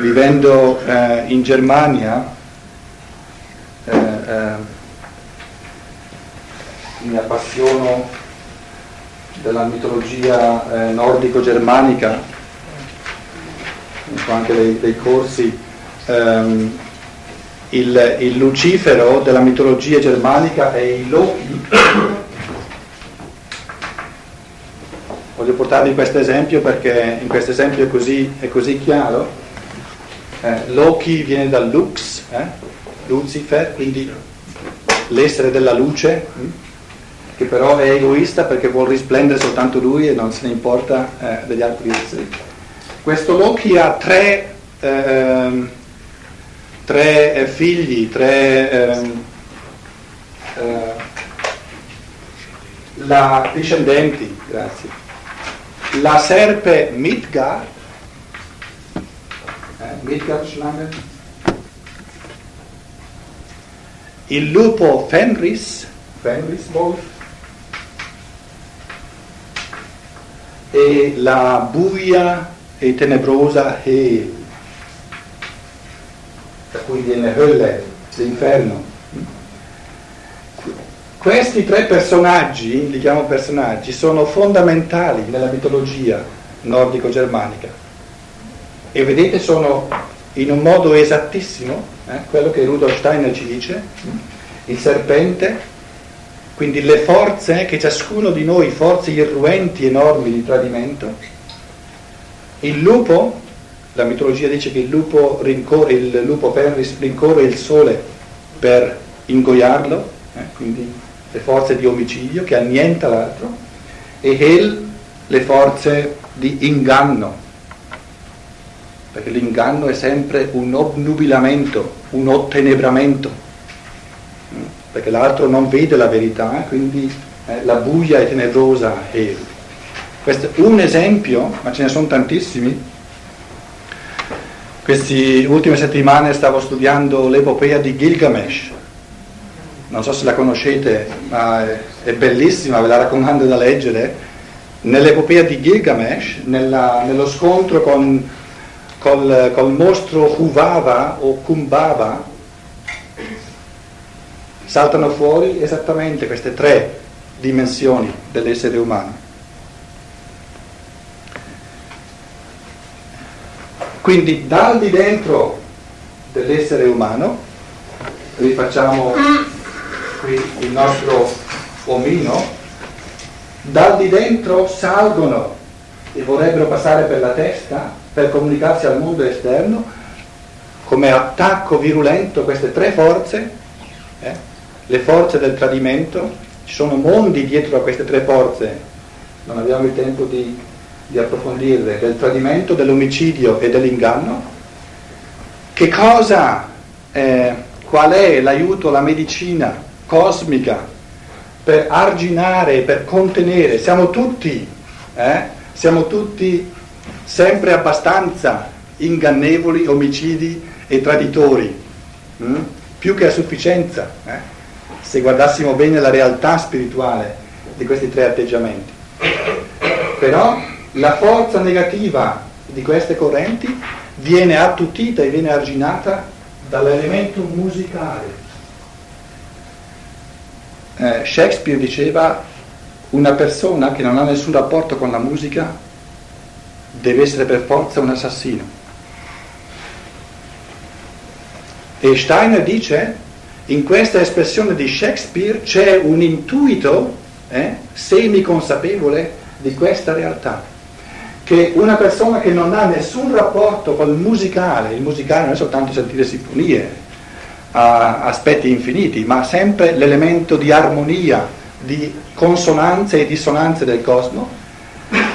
vivendo eh, in Germania, eh, eh, mi appassiono della mitologia eh, nordico-germanica, ho anche dei, dei corsi. Ehm, il, il, Lucifero della mitologia germanica è il Loki. Voglio portarvi questo esempio perché in questo esempio è così, è così chiaro. Eh, Loki viene dal Lux, eh? Lucifer, quindi l'essere della luce, hm? che però è egoista perché vuole risplendere soltanto lui e non se ne importa eh, degli altri esseri. Questo Loki ha tre ehm, tre eh, figli, tre ehm, eh, la, discendenti, grazie. La serpe Midgard, Schlange, il lupo Fenris, Fenris Wolf, e la buia e tenebrosa He da cui viene Hölle, l'inferno. Questi tre personaggi, li chiamo personaggi, sono fondamentali nella mitologia nordico-germanica. E vedete sono in un modo esattissimo eh, quello che Rudolf Steiner ci dice, il serpente, quindi le forze che ciascuno di noi, forze irruenti enormi di tradimento, il lupo la mitologia dice che il lupo, rincorre, il lupo Fenris rincorre il sole per ingoiarlo, eh, quindi le forze di omicidio che annienta l'altro, e Hel le forze di inganno, perché l'inganno è sempre un obnubilamento, un ottenebramento, mm, perché l'altro non vede la verità, quindi eh, la buia e tenebrosa Hel. Questo è un esempio, ma ce ne sono tantissimi, queste ultime settimane stavo studiando l'epopea di Gilgamesh. Non so se la conoscete, ma è bellissima, ve la raccomando da leggere. Nell'epopea di Gilgamesh, nella, nello scontro con, col, col mostro Huvava o Kumbhava, saltano fuori esattamente queste tre dimensioni dell'essere umano. Quindi dal di dentro dell'essere umano, rifacciamo qui il nostro omino, dal di dentro salgono e vorrebbero passare per la testa per comunicarsi al mondo esterno come attacco virulento queste tre forze, eh? le forze del tradimento, ci sono mondi dietro a queste tre forze, non abbiamo il tempo di di approfondirle, del tradimento, dell'omicidio e dell'inganno, che cosa, eh, qual è l'aiuto alla medicina cosmica per arginare, per contenere, siamo tutti, eh, siamo tutti sempre abbastanza ingannevoli, omicidi e traditori, hm? più che a sufficienza, eh? se guardassimo bene la realtà spirituale di questi tre atteggiamenti. Però la forza negativa di queste correnti viene attutita e viene arginata dall'elemento musicale. Eh, Shakespeare diceva una persona che non ha nessun rapporto con la musica deve essere per forza un assassino. E Steiner dice in questa espressione di Shakespeare c'è un intuito eh, semiconsapevole di questa realtà che una persona che non ha nessun rapporto col musicale, il musicale non è soltanto sentire sinfonie a aspetti infiniti, ma sempre l'elemento di armonia, di consonanze e dissonanze del cosmo,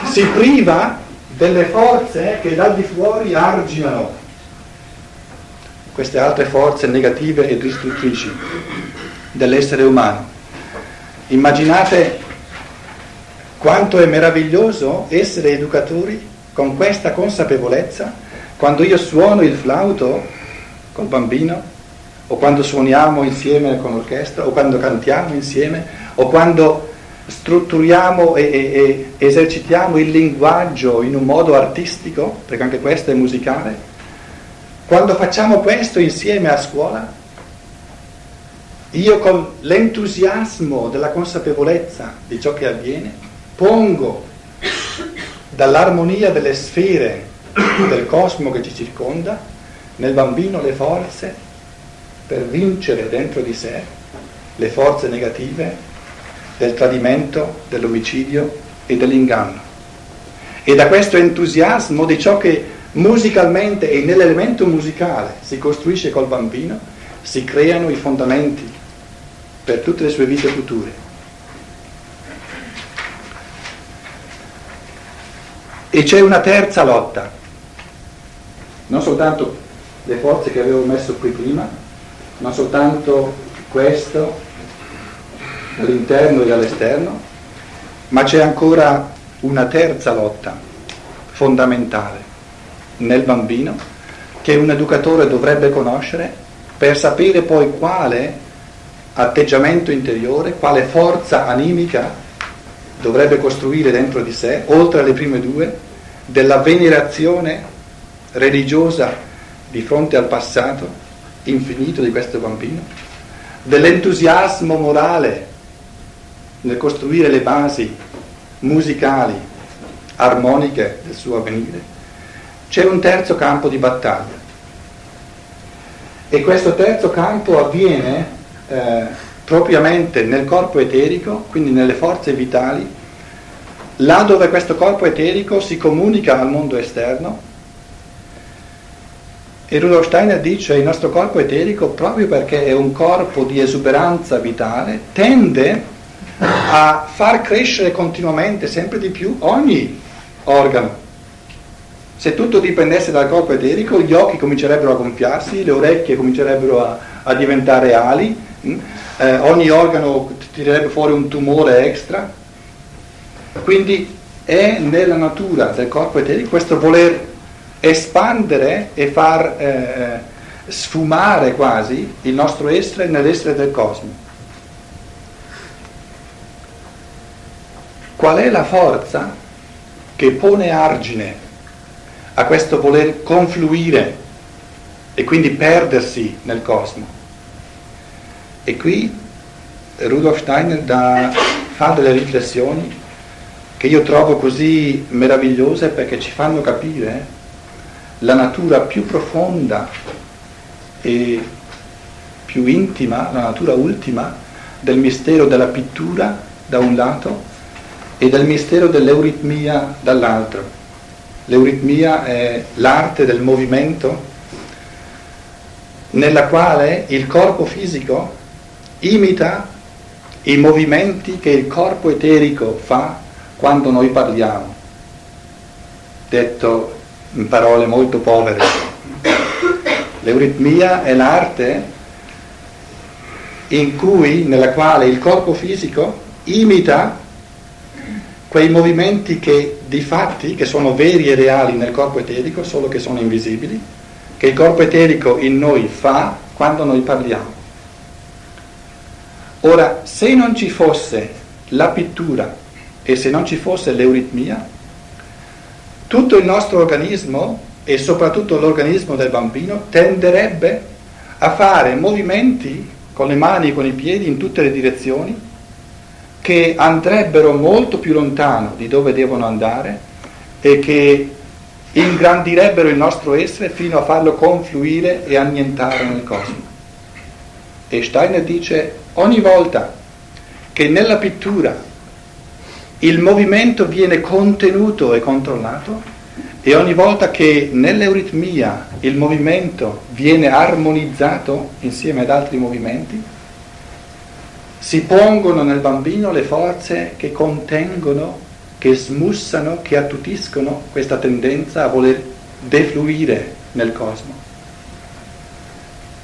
si priva delle forze che dal di fuori arginano queste altre forze negative e distruttrici dell'essere umano. Immaginate quanto è meraviglioso essere educatori con questa consapevolezza quando io suono il flauto col bambino o quando suoniamo insieme con l'orchestra o quando cantiamo insieme o quando strutturiamo e, e, e esercitiamo il linguaggio in un modo artistico, perché anche questo è musicale, Quando facciamo questo insieme a scuola, io con l'entusiasmo della consapevolezza di ciò che avviene, pongo dall'armonia delle sfere del cosmo che ci circonda nel bambino le forze per vincere dentro di sé le forze negative del tradimento, dell'omicidio e dell'inganno. E da questo entusiasmo di ciò che musicalmente e nell'elemento musicale si costruisce col bambino, si creano i fondamenti per tutte le sue vite future. E c'è una terza lotta, non soltanto le forze che avevo messo qui prima, non soltanto questo dall'interno e dall'esterno, ma c'è ancora una terza lotta fondamentale nel bambino che un educatore dovrebbe conoscere per sapere poi quale atteggiamento interiore, quale forza animica dovrebbe costruire dentro di sé, oltre alle prime due, della venerazione religiosa di fronte al passato infinito di questo bambino, dell'entusiasmo morale nel costruire le basi musicali, armoniche del suo avvenire, c'è un terzo campo di battaglia. E questo terzo campo avviene eh, propriamente nel corpo eterico, quindi nelle forze vitali, là dove questo corpo eterico si comunica al mondo esterno. E Rudolf Steiner dice che il nostro corpo eterico, proprio perché è un corpo di esuberanza vitale, tende a far crescere continuamente, sempre di più, ogni organo. Se tutto dipendesse dal corpo eterico, gli occhi comincerebbero a gonfiarsi, le orecchie comincerebbero a, a diventare ali? Mm? eh, ogni organo tirerebbe fuori un tumore extra. Quindi è nella natura del corpo eterico questo voler espandere e far eh, sfumare quasi il nostro essere nell'essere del cosmo. Qual è la forza che pone argine a questo voler confluire e quindi perdersi nel cosmo? E qui Rudolf Steiner da, fa delle riflessioni che io trovo così meravigliose perché ci fanno capire la natura più profonda e più intima, la natura ultima del mistero della pittura da un lato e del mistero dell'euritmia dall'altro. L'euritmia è l'arte del movimento nella quale il corpo fisico imita i movimenti che il corpo eterico fa quando noi parliamo, detto in parole molto povere. L'euritmia è l'arte in cui, nella quale il corpo fisico imita quei movimenti che di fatti, che sono veri e reali nel corpo eterico, solo che sono invisibili, che il corpo eterico in noi fa quando noi parliamo. Ora, se non ci fosse la pittura e se non ci fosse l'euritmia, tutto il nostro organismo e soprattutto l'organismo del bambino tenderebbe a fare movimenti con le mani e con i piedi in tutte le direzioni che andrebbero molto più lontano di dove devono andare e che ingrandirebbero il nostro essere fino a farlo confluire e annientare nel cosmo. E Steiner dice ogni volta che nella pittura il movimento viene contenuto e controllato e ogni volta che nell'euritmia il movimento viene armonizzato insieme ad altri movimenti, si pongono nel bambino le forze che contengono, che smussano, che attutiscono questa tendenza a voler defluire nel cosmo.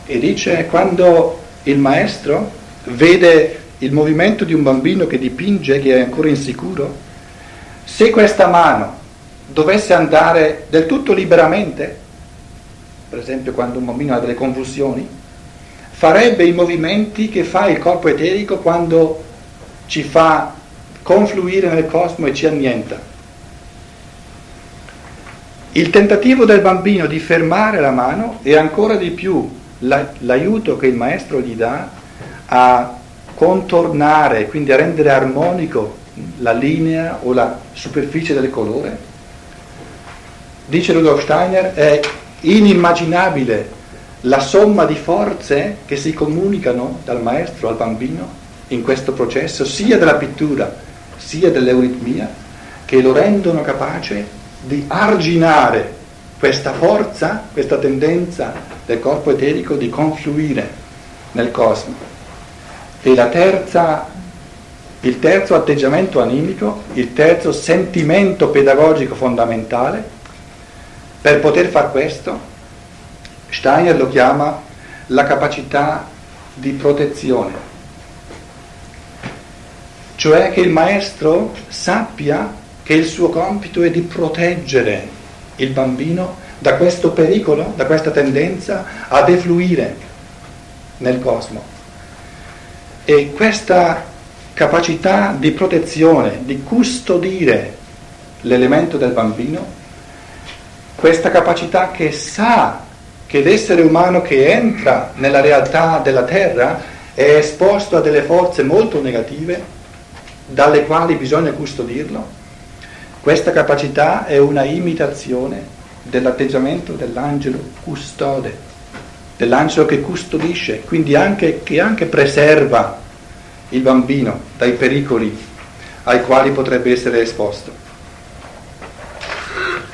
E dice quando il maestro vede il movimento di un bambino che dipinge, che è ancora insicuro, se questa mano dovesse andare del tutto liberamente, per esempio quando un bambino ha delle convulsioni, farebbe i movimenti che fa il corpo eterico quando ci fa confluire nel cosmo e ci annienta. Il tentativo del bambino di fermare la mano e ancora di più l'aiuto che il maestro gli dà a contornare, quindi a rendere armonico la linea o la superficie del colore, dice Rudolf Steiner, è inimmaginabile la somma di forze che si comunicano dal maestro al bambino in questo processo, sia della pittura sia dell'euritmia, che lo rendono capace di arginare questa forza, questa tendenza del corpo eterico di confluire nel cosmo. E terza, il terzo atteggiamento animico, il terzo sentimento pedagogico fondamentale, per poter fare questo, Steiner lo chiama la capacità di protezione cioè che il maestro sappia che il suo compito è di proteggere il bambino da questo pericolo, da questa tendenza a defluire nel cosmo. E questa capacità di protezione, di custodire l'elemento del bambino, questa capacità che sa che l'essere umano che entra nella realtà della terra è esposto a delle forze molto negative, dalle quali bisogna custodirlo, questa capacità è una imitazione dell'atteggiamento dell'angelo custode, dell'angelo che custodisce, quindi anche, che anche preserva il bambino dai pericoli ai quali potrebbe essere esposto.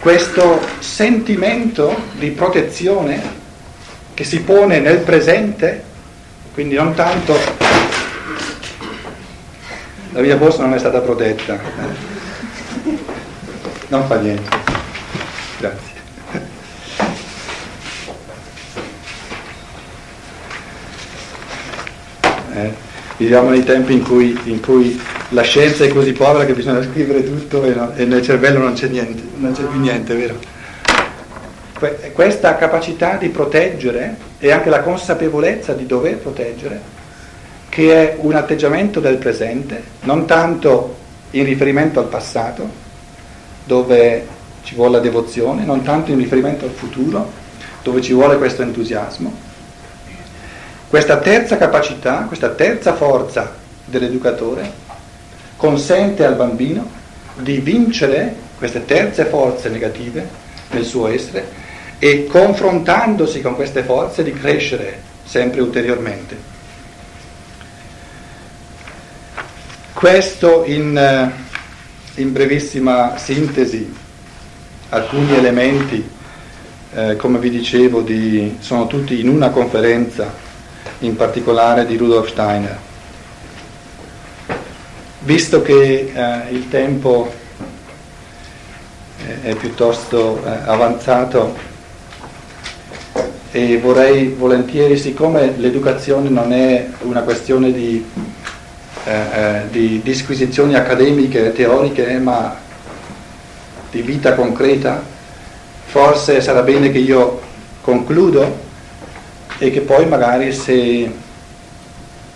Questo sentimento di protezione che si pone nel presente, quindi non tanto la mia borsa non è stata protetta. Non fa niente. Grazie. Eh, viviamo nei tempi in cui, in cui, la scienza è così povera che bisogna scrivere tutto e, no, e nel cervello non c'è niente, non c'è più niente, vero? Que- questa capacità di proteggere e anche la consapevolezza di dover proteggere che è un atteggiamento del presente, non tanto in riferimento al passato, dove ci vuole la devozione, non tanto in riferimento al futuro, dove ci vuole questo entusiasmo. Questa terza capacità, questa terza forza dell'educatore consente al bambino di vincere queste terze forze negative nel suo essere e confrontandosi con queste forze di crescere sempre ulteriormente. Questo in, eh, in brevissima sintesi, alcuni elementi, eh, come vi dicevo, di, sono tutti in una conferenza, in particolare di Rudolf Steiner. Visto che eh, il tempo è piuttosto eh, avanzato e vorrei volentieri, siccome l'educazione non è una questione di eh, eh, di disquisizioni accademiche teoriche, ma di vita concreta, forse sarà bene che io concludo e che poi magari se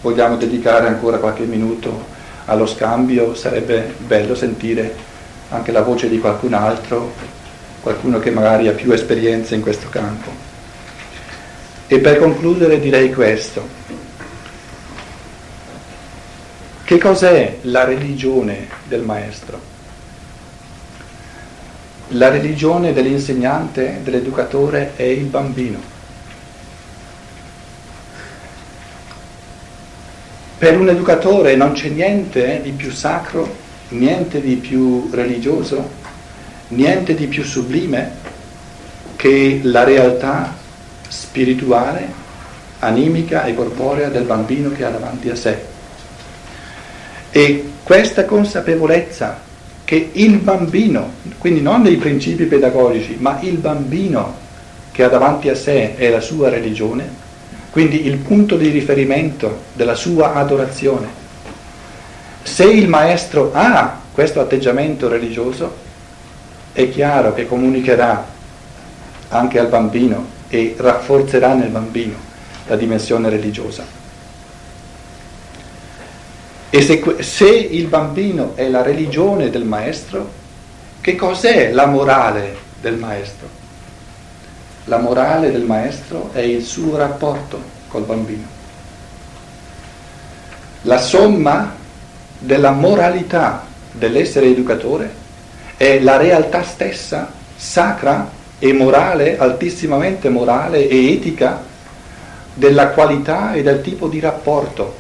vogliamo dedicare ancora qualche minuto allo scambio sarebbe bello sentire anche la voce di qualcun altro, qualcuno che magari ha più esperienza in questo campo. E per concludere direi questo. Che cos'è la religione del maestro? La religione dell'insegnante, dell'educatore è il bambino. Per un educatore non c'è niente di più sacro, niente di più religioso, niente di più sublime che la realtà spirituale, animica e corporea del bambino che ha davanti a sé. E questa consapevolezza che il bambino, quindi non dei principi pedagogici, ma il bambino che ha davanti a sé è la sua religione, quindi il punto di riferimento della sua adorazione. Se il maestro ha questo atteggiamento religioso, è chiaro che comunicherà anche al bambino e rafforzerà nel bambino la dimensione religiosa. E se, se, il bambino è la religione del maestro, che cos'è la morale del maestro. La morale del maestro è il suo rapporto col bambino. La somma della moralità dell'essere educatore è la realtà stessa, sacra e morale, altissimamente morale e etica, della qualità e del tipo di rapporto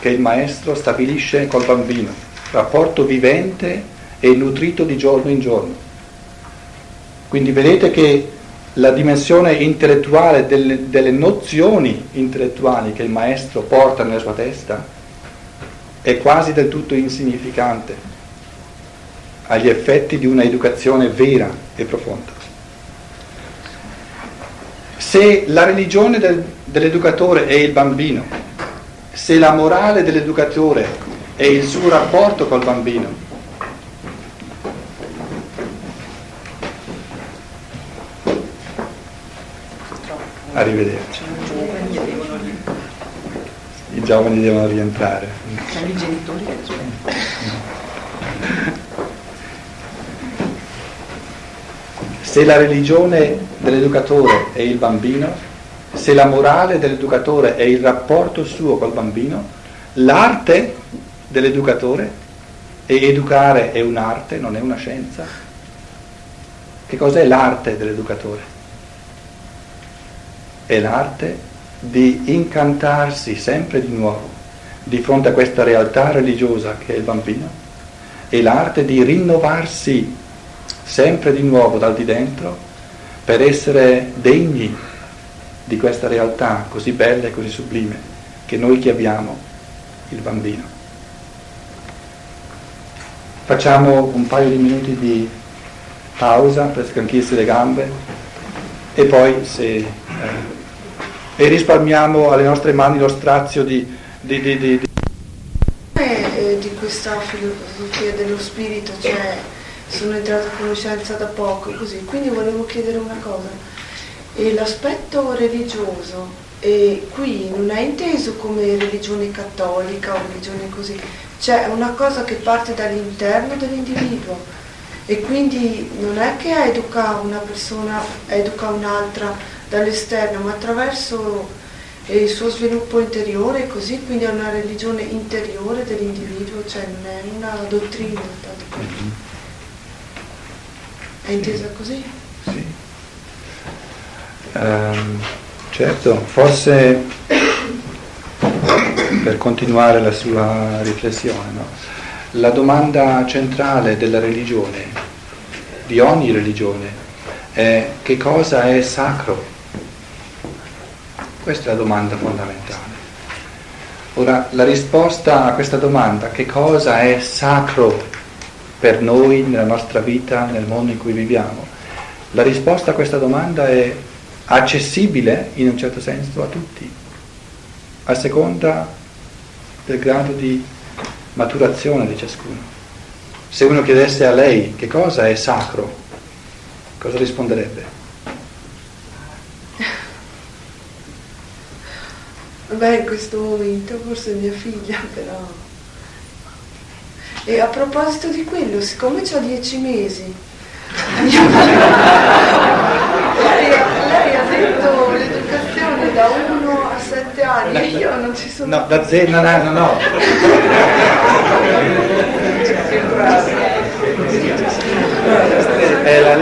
che il maestro stabilisce col bambino, rapporto vivente e nutrito di giorno in giorno. Quindi vedete che la dimensione intellettuale delle, delle nozioni intellettuali che il maestro porta nella sua testa è quasi del tutto insignificante agli effetti di una educazione vera e profonda. Se la religione del, dell'educatore è il bambino, se la morale dell'educatore è il suo rapporto col bambino, Arrivederci. I giovani devono rientrare. Sono i genitori Se la religione dell'educatore è il bambino, se la morale dell'educatore è il rapporto suo col bambino, l'arte dell'educatore, e educare è un'arte, non è una scienza, che cos'è l'arte dell'educatore? È l'arte di incantarsi sempre di nuovo di fronte a questa realtà religiosa che è il bambino, è l'arte di rinnovarsi sempre di nuovo dal di dentro per essere degni di questa realtà così bella e così sublime che noi chiamiamo il bambino. Facciamo un paio di minuti di pausa per scanchirsi le gambe e poi se, eh, e risparmiamo alle nostre mani lo strazio di, di, di, di, di eh, di questa filosofia dello spirito, cioè sono entrata a conoscenza da poco, così. Quindi volevo chiedere una cosa. E l'aspetto religioso e qui non è inteso come religione cattolica o religione così, cioè è una cosa che parte dall'interno dell'individuo e quindi non è che educa una persona, educa un'altra dall'esterno, ma attraverso il suo sviluppo interiore, così quindi è una religione interiore dell'individuo, cioè non è una dottrina. Tanto. È intesa così? Sì. Um, certo, forse per continuare la sua riflessione, no? la domanda centrale della religione, di ogni religione, è che cosa è sacro? Questa è la domanda fondamentale. Ora, la risposta a questa domanda, che cosa è sacro per noi nella nostra vita, nel mondo in cui viviamo? La risposta a questa domanda è accessibile in un certo senso a tutti, a seconda del grado di maturazione di ciascuno. Se uno chiedesse a lei che cosa è sacro, cosa risponderebbe? Beh, in questo momento forse mia figlia, però e a proposito di quello, siccome ho dieci mesi, lei, lei, ha detto l'educazione da 1 a 7 anni e io non ci sono. No, da 0, no, no, no. È la,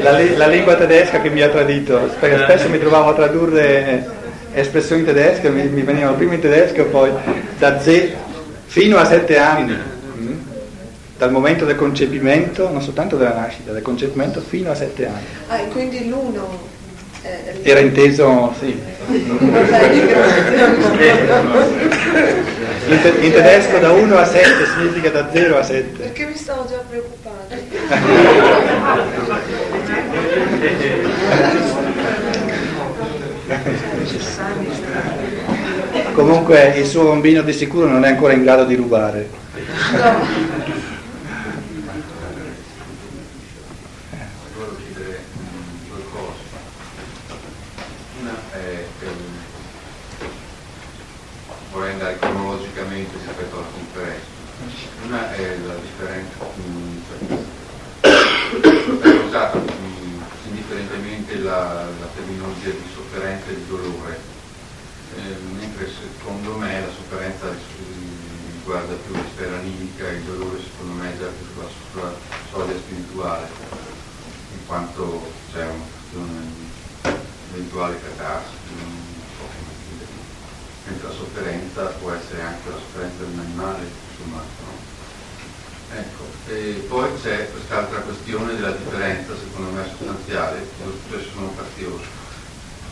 la, la, lingua tedesca che mi ha tradito, perché spesso mi trovavo a tradurre espressioni tedesche, mi, mi venivano prima in tedesco e poi da 0 fino a 7 anni dal momento del concepimento, non soltanto della nascita, del concepimento fino a sette anni. Ah, e quindi l'uno eh, era inteso, sì. in, in tedesco da 1 a 7 significa da 0 a 7. Perché mi stavo già preoccupando. Comunque il suo bambino di sicuro non è ancora in grado di rubare. No. Una è la differenza, è usato frequentemente la, la terminologia di sofferenza e di dolore, eh, mentre secondo me la sofferenza riguarda più la sfera animica, il dolore secondo me è già più sulla, sulla soglia spirituale, in quanto c'è una questione eventuale catarsi, non so come dire. Mentre la sofferenza può essere anche la sofferenza di un animale, insomma, no? Ecco, e poi c'è quest'altra questione della differenza, secondo me sostanziale, due sono faziosi,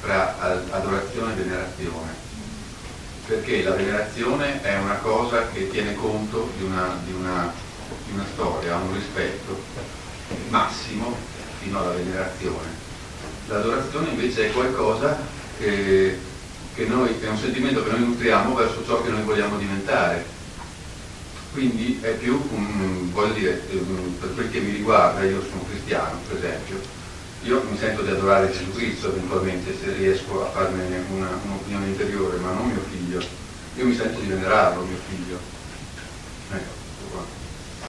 tra adorazione e venerazione. Perché la venerazione è una cosa che tiene conto di una, di una, di una storia, un rispetto massimo fino alla venerazione. L'adorazione invece è qualcosa che, che noi, è un sentimento che noi nutriamo verso ciò che noi vogliamo diventare quindi è più, un, voglio dire, ehm, per quel che mi riguarda, io sono cristiano per esempio, io mi sento di adorare Gesù Cristo eventualmente se riesco a farmene un'opinione interiore, ma non mio figlio. Io mi sento di venerarlo, mio figlio. Ecco, qua.